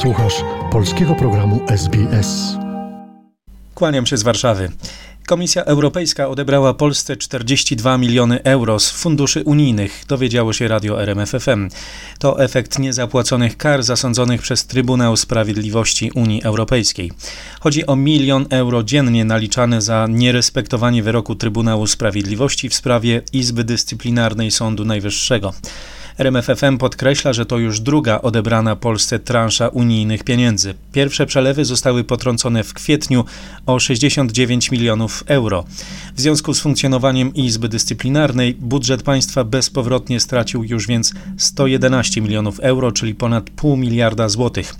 Słuchasz polskiego programu SBS. Kłaniam się z Warszawy. Komisja Europejska odebrała Polsce 42 miliony euro z funduszy unijnych, dowiedziało się radio RMFFM. To efekt niezapłaconych kar zasądzonych przez Trybunał Sprawiedliwości Unii Europejskiej. Chodzi o milion euro dziennie naliczane za nierespektowanie wyroku Trybunału Sprawiedliwości w sprawie Izby Dyscyplinarnej Sądu Najwyższego. RMFFM podkreśla, że to już druga odebrana Polsce transza unijnych pieniędzy. Pierwsze przelewy zostały potrącone w kwietniu o 69 milionów euro. W związku z funkcjonowaniem Izby Dyscyplinarnej budżet państwa bezpowrotnie stracił już więc 111 milionów euro, czyli ponad pół miliarda złotych.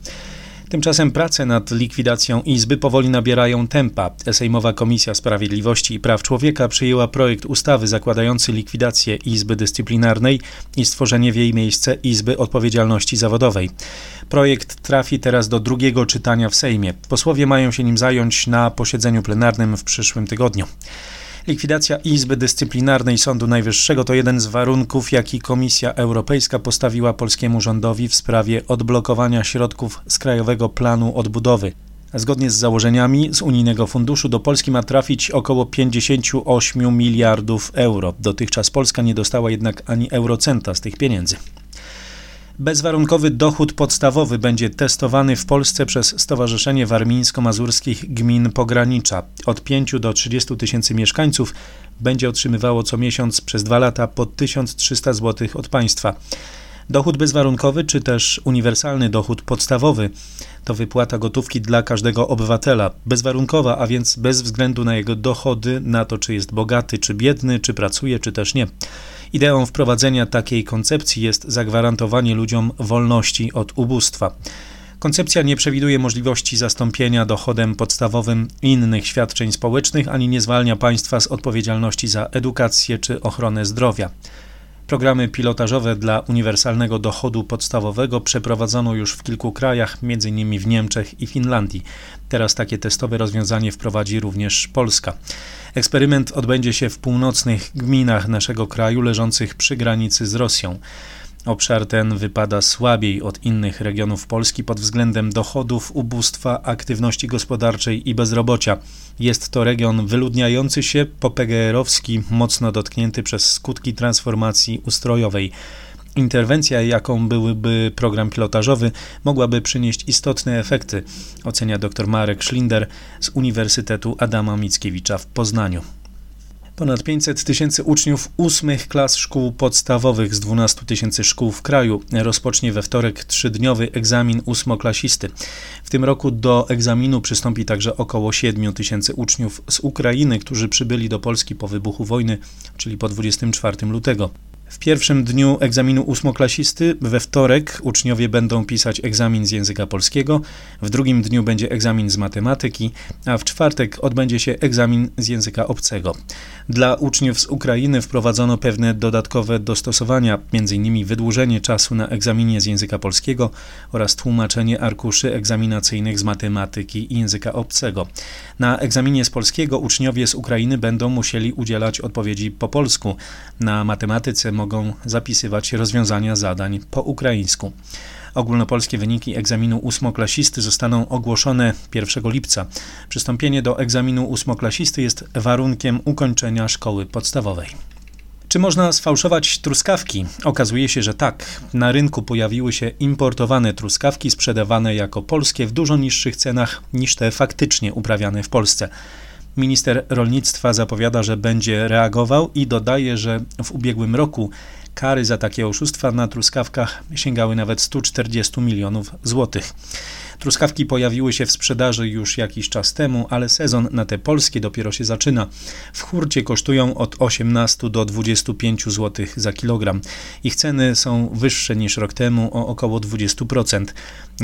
Tymczasem prace nad likwidacją Izby powoli nabierają tempa. Sejmowa Komisja Sprawiedliwości i Praw Człowieka przyjęła projekt ustawy zakładający likwidację Izby Dyscyplinarnej i stworzenie w jej miejsce Izby Odpowiedzialności Zawodowej. Projekt trafi teraz do drugiego czytania w Sejmie. Posłowie mają się nim zająć na posiedzeniu plenarnym w przyszłym tygodniu. Likwidacja Izby Dyscyplinarnej Sądu Najwyższego to jeden z warunków, jaki Komisja Europejska postawiła polskiemu rządowi w sprawie odblokowania środków z Krajowego Planu Odbudowy. Zgodnie z założeniami z unijnego funduszu do Polski ma trafić około 58 miliardów euro. Dotychczas Polska nie dostała jednak ani eurocenta z tych pieniędzy. Bezwarunkowy dochód podstawowy będzie testowany w Polsce przez Stowarzyszenie Warmińsko-Mazurskich Gmin Pogranicza. Od 5 do 30 tysięcy mieszkańców będzie otrzymywało co miesiąc przez dwa lata po 1300 zł od państwa. Dochód bezwarunkowy czy też uniwersalny dochód podstawowy to wypłata gotówki dla każdego obywatela, bezwarunkowa, a więc bez względu na jego dochody, na to czy jest bogaty czy biedny, czy pracuje czy też nie. Ideą wprowadzenia takiej koncepcji jest zagwarantowanie ludziom wolności od ubóstwa. Koncepcja nie przewiduje możliwości zastąpienia dochodem podstawowym innych świadczeń społecznych ani nie zwalnia państwa z odpowiedzialności za edukację czy ochronę zdrowia. Programy pilotażowe dla uniwersalnego dochodu podstawowego przeprowadzono już w kilku krajach, m.in. w Niemczech i Finlandii. Teraz takie testowe rozwiązanie wprowadzi również Polska. Eksperyment odbędzie się w północnych gminach naszego kraju leżących przy granicy z Rosją. Obszar ten wypada słabiej od innych regionów Polski pod względem dochodów, ubóstwa, aktywności gospodarczej i bezrobocia. Jest to region wyludniający się, popgr mocno dotknięty przez skutki transformacji ustrojowej. Interwencja, jaką byłby program pilotażowy, mogłaby przynieść istotne efekty, ocenia dr Marek Schlinder z Uniwersytetu Adama Mickiewicza w Poznaniu. Ponad 500 tysięcy uczniów ósmych klas szkół podstawowych z 12 tysięcy szkół w kraju rozpocznie we wtorek trzydniowy egzamin ósmoklasisty. W tym roku do egzaminu przystąpi także około 7 tysięcy uczniów z Ukrainy, którzy przybyli do Polski po wybuchu wojny, czyli po 24 lutego. W pierwszym dniu egzaminu ósmoklasisty, we wtorek, uczniowie będą pisać egzamin z języka polskiego, w drugim dniu będzie egzamin z matematyki, a w czwartek odbędzie się egzamin z języka obcego. Dla uczniów z Ukrainy wprowadzono pewne dodatkowe dostosowania, m.in. wydłużenie czasu na egzaminie z języka polskiego oraz tłumaczenie arkuszy egzaminacyjnych z matematyki i języka obcego. Na egzaminie z polskiego uczniowie z Ukrainy będą musieli udzielać odpowiedzi po polsku. Na matematyce mogą zapisywać rozwiązania zadań po ukraińsku. Ogólnopolskie wyniki egzaminu ósmoklasisty zostaną ogłoszone 1 lipca. Przystąpienie do egzaminu ósmoklasisty jest warunkiem ukończenia szkoły podstawowej. Czy można sfałszować truskawki? Okazuje się, że tak. Na rynku pojawiły się importowane truskawki sprzedawane jako polskie w dużo niższych cenach niż te faktycznie uprawiane w Polsce. Minister rolnictwa zapowiada, że będzie reagował i dodaje, że w ubiegłym roku kary za takie oszustwa na truskawkach sięgały nawet 140 milionów złotych. Truskawki pojawiły się w sprzedaży już jakiś czas temu, ale sezon na te polskie dopiero się zaczyna. W hurcie kosztują od 18 do 25 zł za kilogram. Ich ceny są wyższe niż rok temu o około 20%.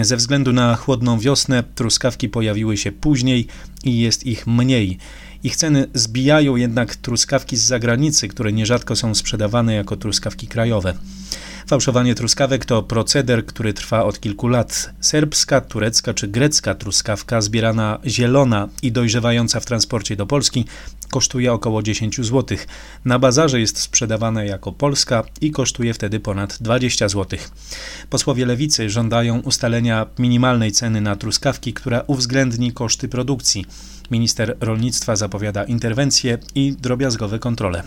Ze względu na chłodną wiosnę truskawki pojawiły się później i jest ich mniej. Ich ceny zbijają jednak truskawki z zagranicy, które nierzadko są sprzedawane jako truskawki krajowe. Fałszowanie truskawek to proceder, który trwa od kilku lat. Serbska, turecka czy grecka truskawka zbierana zielona i dojrzewająca w transporcie do Polski kosztuje około 10 zł. Na bazarze jest sprzedawana jako polska i kosztuje wtedy ponad 20 zł. Posłowie lewicy żądają ustalenia minimalnej ceny na truskawki, która uwzględni koszty produkcji. Minister rolnictwa zapowiada interwencje i drobiazgowe kontrole.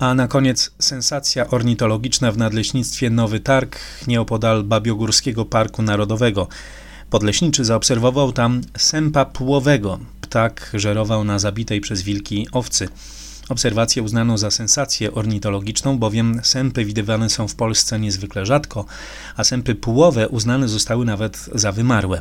A na koniec sensacja ornitologiczna w nadleśnictwie Nowy Targ nieopodal Babiogórskiego Parku Narodowego. Podleśniczy zaobserwował tam sępa płowego. Ptak żerował na zabitej przez wilki owcy. Obserwację uznano za sensację ornitologiczną, bowiem sępy widywane są w Polsce niezwykle rzadko, a sępy płowe uznane zostały nawet za wymarłe.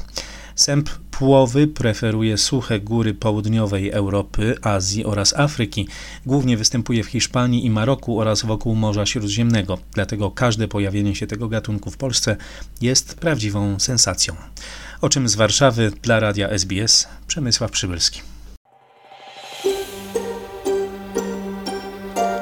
Sęp płowy preferuje suche góry południowej Europy, Azji oraz Afryki. Głównie występuje w Hiszpanii i Maroku oraz wokół Morza Śródziemnego. Dlatego każde pojawienie się tego gatunku w Polsce jest prawdziwą sensacją. O czym z Warszawy dla radia SBS Przemysław Przybylski.